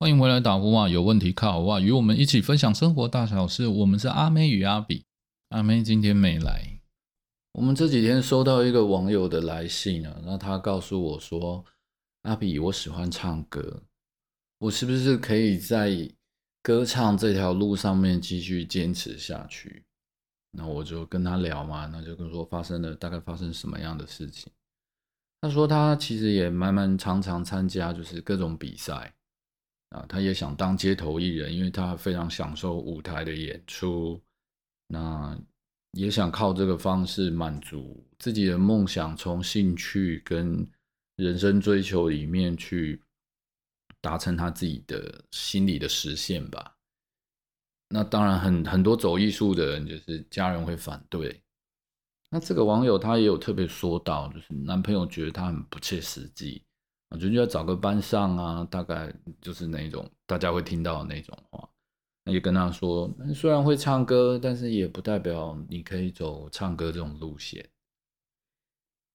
欢迎回来打呼啊！有问题靠哇，与我们一起分享生活大小事。我们是阿妹与阿比，阿妹今天没来。我们这几天收到一个网友的来信啊，那他告诉我说：“阿比，我喜欢唱歌，我是不是可以在歌唱这条路上面继续坚持下去？”那我就跟他聊嘛，那就跟说发生了大概发生什么样的事情。他说他其实也蛮蛮常常参加就是各种比赛。啊，他也想当街头艺人，因为他非常享受舞台的演出。那也想靠这个方式满足自己的梦想，从兴趣跟人生追求里面去达成他自己的心理的实现吧。那当然，很很多走艺术的人，就是家人会反对。那这个网友他也有特别说到，就是男朋友觉得他很不切实际。我觉得要找个班上啊，大概就是那种大家会听到的那种话。那就跟他说，虽然会唱歌，但是也不代表你可以走唱歌这种路线。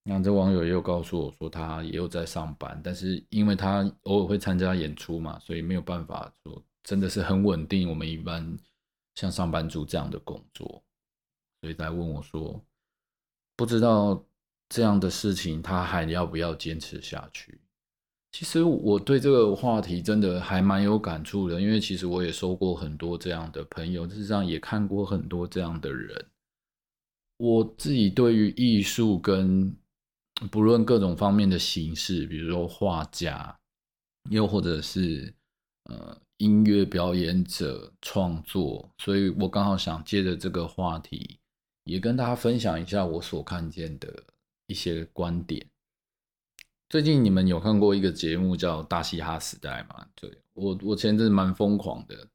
那这网友又告诉我说，他也有在上班，但是因为他偶尔会参加演出嘛，所以没有办法说真的是很稳定。我们一般像上班族这样的工作，所以在问我说，不知道这样的事情他还要不要坚持下去？其实我对这个话题真的还蛮有感触的，因为其实我也收过很多这样的朋友，事实上也看过很多这样的人。我自己对于艺术跟不论各种方面的形式，比如说画家，又或者是呃音乐表演者创作，所以我刚好想借着这个话题，也跟大家分享一下我所看见的一些观点。最近你们有看过一个节目叫《大嘻哈时代》吗？对我，我前阵子蛮疯狂的，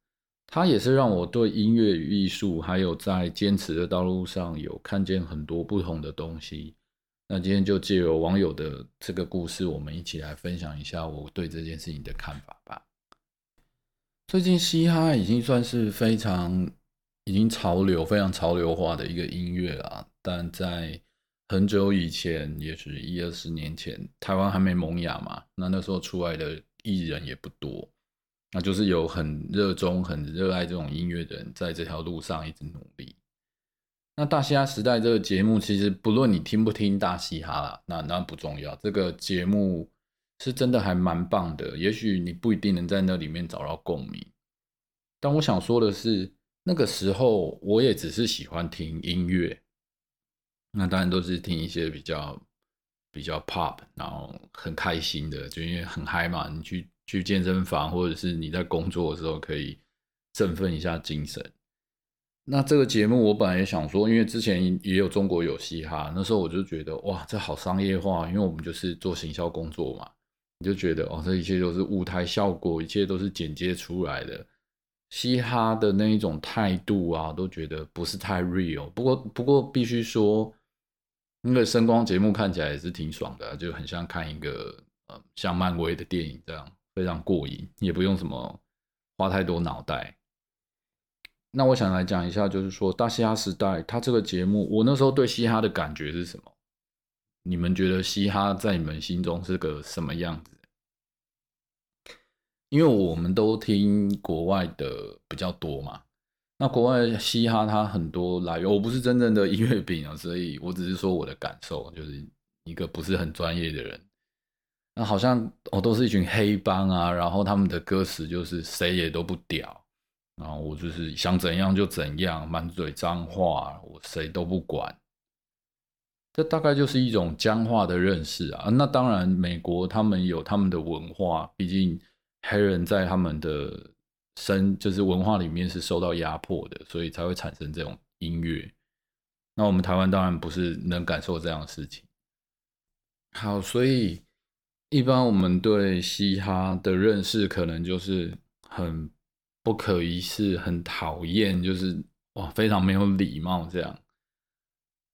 它也是让我对音乐与艺术，还有在坚持的道路上有看见很多不同的东西。那今天就借由网友的这个故事，我们一起来分享一下我对这件事情的看法吧。最近嘻哈已经算是非常已经潮流、非常潮流化的一个音乐了，但在很久以前，也是一二十年前，台湾还没萌芽嘛，那那时候出来的艺人也不多，那就是有很热衷、很热爱这种音乐的人，在这条路上一直努力。那大嘻哈时代这个节目，其实不论你听不听大嘻哈啦，那那不重要，这个节目是真的还蛮棒的。也许你不一定能在那里面找到共鸣，但我想说的是，那个时候我也只是喜欢听音乐。那当然都是听一些比较比较 pop，然后很开心的，就因为很嗨嘛。你去去健身房，或者是你在工作的时候，可以振奋一下精神。那这个节目我本来也想说，因为之前也有中国有嘻哈，那时候我就觉得哇，这好商业化，因为我们就是做行销工作嘛，你就觉得哦，这一切都是舞台效果，一切都是剪接出来的。嘻哈的那一种态度啊，都觉得不是太 real。不过不过必须说。那个声光节目看起来也是挺爽的，就很像看一个呃像漫威的电影这样，非常过瘾，也不用什么花太多脑袋。那我想来讲一下，就是说大嘻哈时代，它这个节目，我那时候对嘻哈的感觉是什么？你们觉得嘻哈在你们心中是个什么样子？因为我们都听国外的比较多嘛。那国外嘻哈它很多来源，我不是真正的音乐饼啊，所以我只是说我的感受，就是一个不是很专业的人。那好像我都是一群黑帮啊，然后他们的歌词就是谁也都不屌，然后我就是想怎样就怎样，满嘴脏话，我谁都不管。这大概就是一种僵化的认识啊。那当然，美国他们有他们的文化，毕竟黑人在他们的。生就是文化里面是受到压迫的，所以才会产生这种音乐。那我们台湾当然不是能感受这样的事情。好，所以一般我们对嘻哈的认识可能就是很不可一世、很讨厌，就是哇非常没有礼貌这样。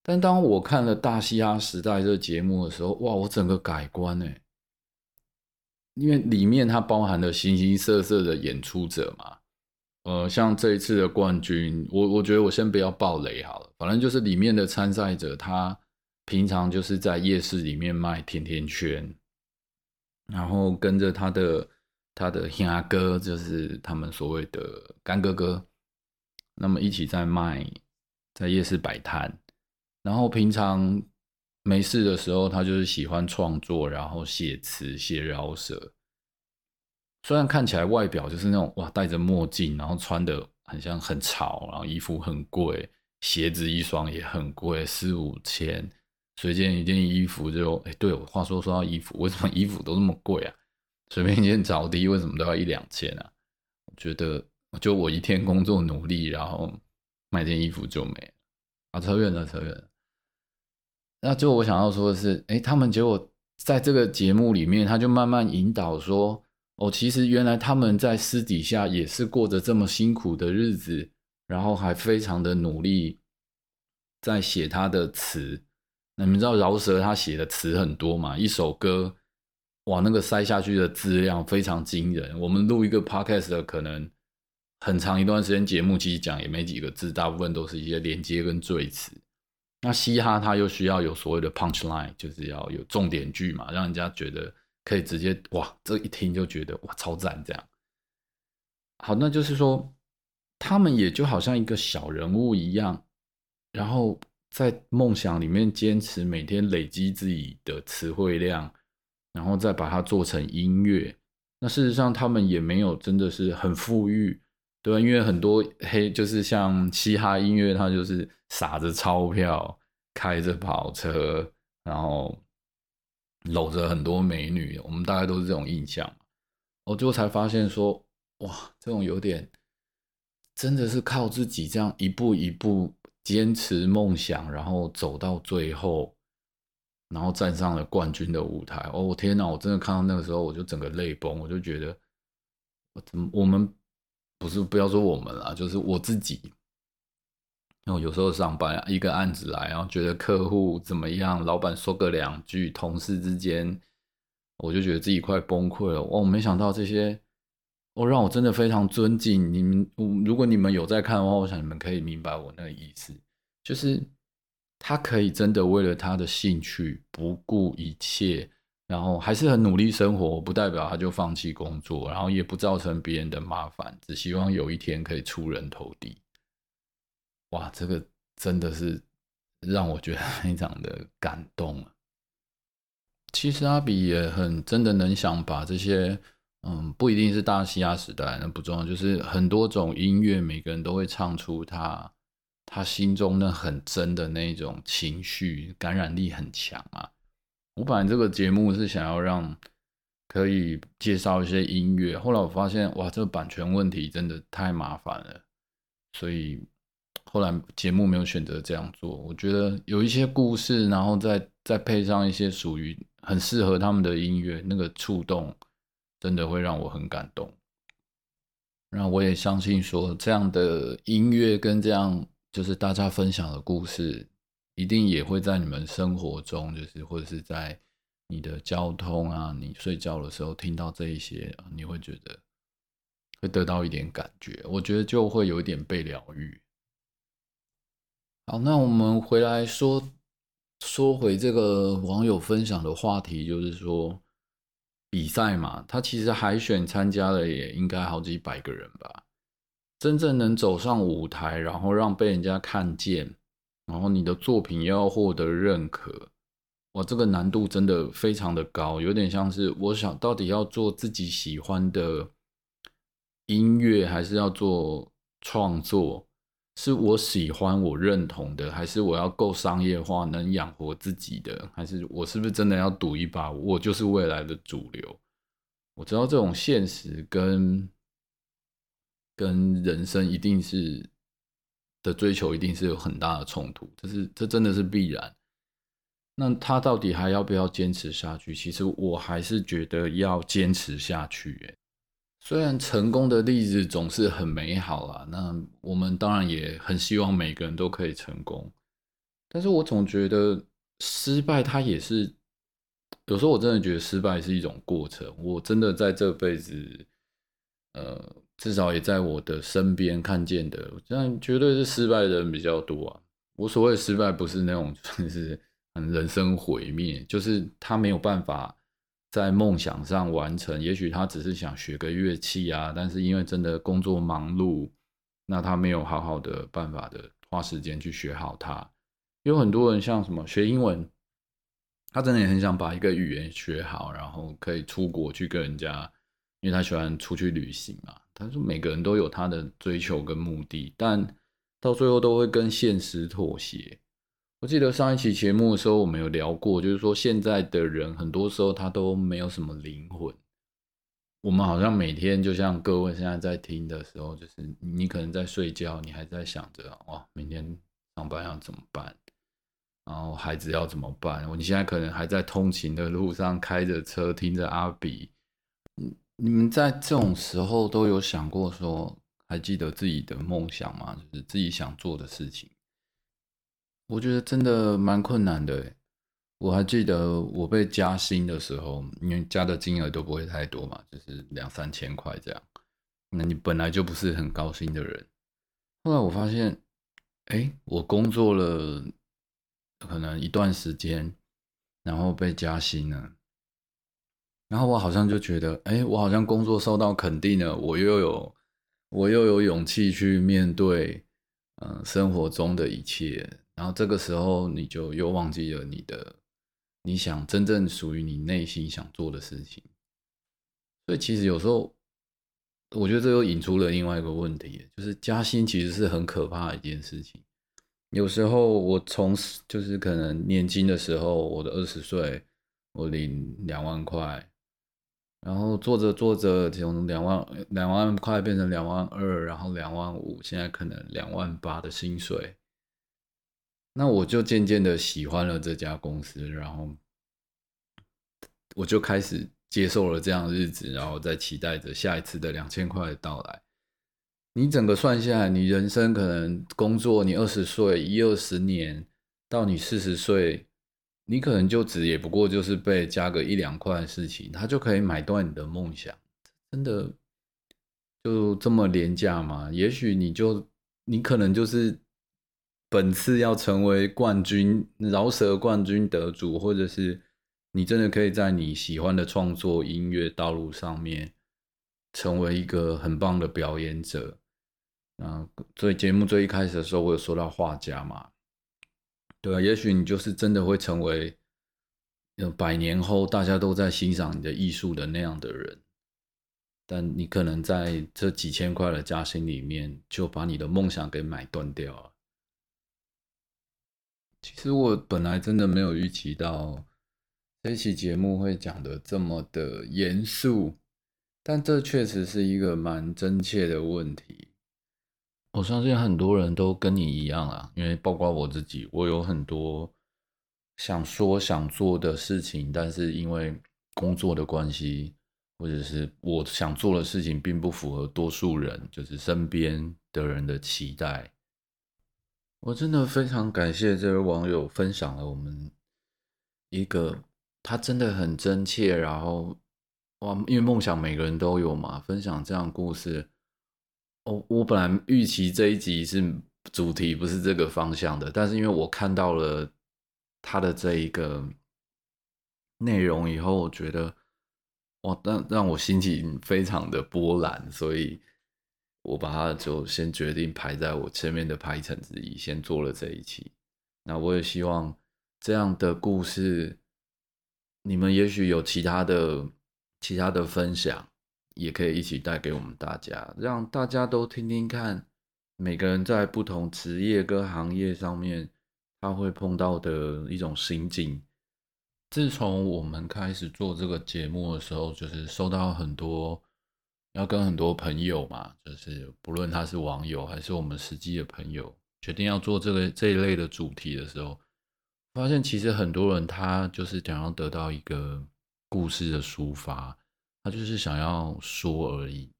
但当我看了《大嘻哈时代》这个节目的时候，哇，我整个改观哎。因为里面它包含了形形色色的演出者嘛，呃，像这一次的冠军，我我觉得我先不要爆雷好了，反正就是里面的参赛者，他平常就是在夜市里面卖甜甜圈，然后跟着他的他的阿哥就是他们所谓的干哥哥，那么一起在卖，在夜市摆摊，然后平常没事的时候，他就是喜欢创作，然后写词、写饶舌。虽然看起来外表就是那种哇，戴着墨镜，然后穿的很像很潮，然后衣服很贵，鞋子一双也很贵，四五千。随便一件衣服就哎，对我，话说说到衣服，为什么衣服都那么贵啊？随便一件着低为什么都要一两千啊？觉得，就我一天工作努力，然后买件衣服就没了啊！扯远了，扯远了。那最后我想要说的是，哎，他们结果在这个节目里面，他就慢慢引导说，哦，其实原来他们在私底下也是过着这么辛苦的日子，然后还非常的努力在写他的词。那你们知道饶舌他写的词很多嘛？一首歌，哇，那个塞下去的质量非常惊人。我们录一个 podcast 的可能很长一段时间节目，其实讲也没几个字，大部分都是一些连接跟赘词。那嘻哈它又需要有所谓的 punch line，就是要有重点句嘛，让人家觉得可以直接哇，这一听就觉得哇超赞这样。好，那就是说他们也就好像一个小人物一样，然后。在梦想里面坚持每天累积自己的词汇量，然后再把它做成音乐。那事实上，他们也没有真的是很富裕，对？因为很多黑就是像嘻哈音乐，它就是撒着钞票，开着跑车，然后搂着很多美女。我们大概都是这种印象。我最后才发现说，哇，这种有点真的是靠自己这样一步一步。坚持梦想，然后走到最后，然后站上了冠军的舞台。哦，天哪！我真的看到那个时候，我就整个泪崩。我就觉得，我怎么我们不是不要说我们了，就是我自己。然后有时候上班一个案子来，然后觉得客户怎么样，老板说个两句，同事之间，我就觉得自己快崩溃了。哦，没想到这些。哦，让我真的非常尊敬你们。如果你们有在看的话，我想你们可以明白我那个意思，就是他可以真的为了他的兴趣不顾一切，然后还是很努力生活。不代表他就放弃工作，然后也不造成别人的麻烦，只希望有一天可以出人头地。哇，这个真的是让我觉得 非常的感动其实阿比也很真的能想把这些。嗯，不一定是大西亚时代，那不重要。就是很多种音乐，每个人都会唱出他他心中那很真的那种情绪，感染力很强啊。我本来这个节目是想要让可以介绍一些音乐，后来我发现哇，这个版权问题真的太麻烦了，所以后来节目没有选择这样做。我觉得有一些故事，然后再再配上一些属于很适合他们的音乐，那个触动。真的会让我很感动，那我也相信说，这样的音乐跟这样就是大家分享的故事，一定也会在你们生活中，就是或者是在你的交通啊，你睡觉的时候听到这一些，你会觉得会得到一点感觉，我觉得就会有一点被疗愈。好，那我们回来说说回这个网友分享的话题，就是说。比赛嘛，他其实海选参加的也应该好几百个人吧。真正能走上舞台，然后让被人家看见，然后你的作品要获得认可，哇，这个难度真的非常的高，有点像是我想到底要做自己喜欢的音乐，还是要做创作。是我喜欢、我认同的，还是我要够商业化，能养活自己的？还是我是不是真的要赌一把？我就是未来的主流。我知道这种现实跟跟人生一定是的追求，一定是有很大的冲突。这是这真的是必然。那他到底还要不要坚持下去？其实我还是觉得要坚持下去。虽然成功的例子总是很美好啊，那我们当然也很希望每个人都可以成功。但是我总觉得失败，它也是有时候我真的觉得失败是一种过程。我真的在这辈子，呃，至少也在我的身边看见的，这样绝对是失败的人比较多啊。我所谓失败，不是那种 就是人生毁灭，就是他没有办法。在梦想上完成，也许他只是想学个乐器啊，但是因为真的工作忙碌，那他没有好好的办法的花时间去学好它。有很多人像什么学英文，他真的也很想把一个语言学好，然后可以出国去跟人家，因为他喜欢出去旅行嘛。他说每个人都有他的追求跟目的，但到最后都会跟现实妥协。我记得上一期节目的时候，我们有聊过，就是说现在的人很多时候他都没有什么灵魂。我们好像每天就像各位现在在听的时候，就是你可能在睡觉，你还在想着哇，明天上班要怎么办，然后孩子要怎么办？你现在可能还在通勤的路上，开着车听着阿比。你们在这种时候都有想过说，还记得自己的梦想吗？就是自己想做的事情。我觉得真的蛮困难的。我还记得我被加薪的时候，因为加的金额都不会太多嘛，就是两三千块这样。那你本来就不是很高薪的人，后来我发现，哎，我工作了可能一段时间，然后被加薪了，然后我好像就觉得，哎，我好像工作受到肯定了，我又有我又有勇气去面对，嗯，生活中的一切。然后这个时候，你就又忘记了你的你想真正属于你内心想做的事情。所以其实有时候，我觉得这又引出了另外一个问题，就是加薪其实是很可怕的一件事情。有时候我从就是可能年轻的时候，我的二十岁，我领两万块，然后做着做着从两万两万块变成两万二，然后两万五，现在可能两万八的薪水。那我就渐渐的喜欢了这家公司，然后我就开始接受了这样的日子，然后再期待着下一次的两千块的到来。你整个算下来，你人生可能工作，你二十岁一二十年到你四十岁，你可能就只也不过就是被加个一两块的事情，他就可以买断你的梦想，真的就这么廉价吗？也许你就你可能就是。本次要成为冠军，饶舌冠军得主，或者是你真的可以在你喜欢的创作音乐道路上面成为一个很棒的表演者。啊，所以节目最一开始的时候，我有说到画家嘛，对啊，也许你就是真的会成为百年后大家都在欣赏你的艺术的那样的人，但你可能在这几千块的加薪里面，就把你的梦想给买断掉了。其实我本来真的没有预期到这期节目会讲的这么的严肃，但这确实是一个蛮真切的问题。我相信很多人都跟你一样啊，因为包括我自己，我有很多想说想做的事情，但是因为工作的关系，或者是我想做的事情并不符合多数人，就是身边的人的期待。我真的非常感谢这位网友分享了我们一个他真的很真切，然后哇，因为梦想每个人都有嘛，分享这样故事。我我本来预期这一集是主题不是这个方向的，但是因为我看到了他的这一个内容以后，我觉得哇，让让我心情非常的波澜，所以。我把它就先决定排在我前面的排程之一，先做了这一期。那我也希望这样的故事，你们也许有其他的、其他的分享，也可以一起带给我们大家，让大家都听听看，每个人在不同职业跟行业上面，他会碰到的一种心境。自从我们开始做这个节目的时候，就是收到很多。要跟很多朋友嘛，就是不论他是网友还是我们实际的朋友，决定要做这个这一类的主题的时候，发现其实很多人他就是想要得到一个故事的抒发，他就是想要说而已。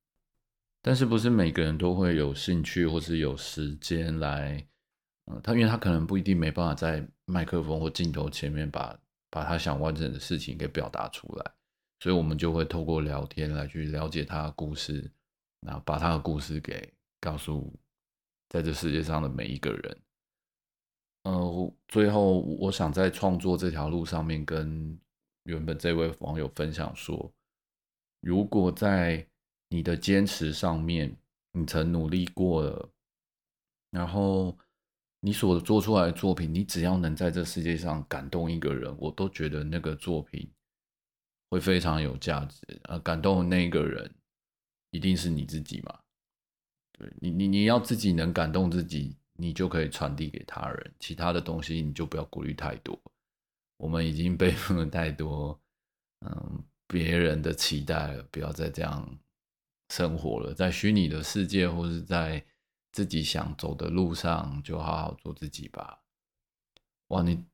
但是不是每个人都会有兴趣或是有时间来，嗯，他因为他可能不一定没办法在麦克风或镜头前面把把他想完整的事情给表达出来。所以，我们就会透过聊天来去了解他的故事，然后把他的故事给告诉在这世界上的每一个人。呃，最后，我想在创作这条路上面跟原本这位网友分享说，如果在你的坚持上面，你曾努力过了，然后你所做出来的作品，你只要能在这世界上感动一个人，我都觉得那个作品会非常有价值。啊，感动的那个人一定是你自己嘛？对你，你你要自己能感动自己，你就可以传递给他人。其他的东西你就不要顾虑太多。我们已经背负 了太多，嗯，别人的期待了，不要再这样生活了。在虚拟的世界，或是在自己想走的路上，就好好做自己吧。哇，你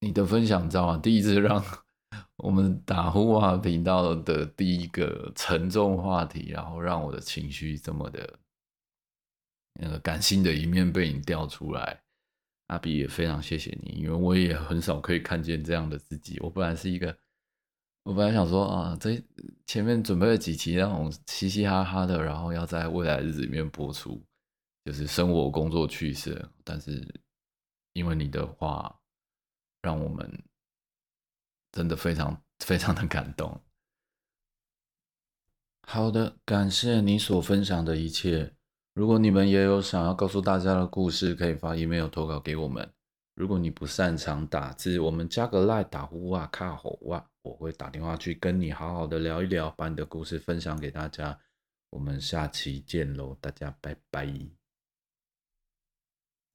你的分享，照啊？第一次让 我们打呼啊频道的第一个沉重话题，然后让我的情绪这么的，那个感性的一面被你调出来。阿比也非常谢谢你，因为我也很少可以看见这样的自己。我本来是一个，我本来想说啊，这前面准备了几期那种嘻嘻哈哈的，然后要在未来日子里面播出，就是生活、工作、趣事。但是因为你的话，让我们真的非常非常的感动。好的，感谢你所分享的一切。如果你们也有想要告诉大家的故事，可以发 email 投稿给我们。如果你不擅长打字，我们加个赖打呼哇卡吼哇，我会打电话去跟你好好的聊一聊，把你的故事分享给大家。我们下期见喽，大家拜拜。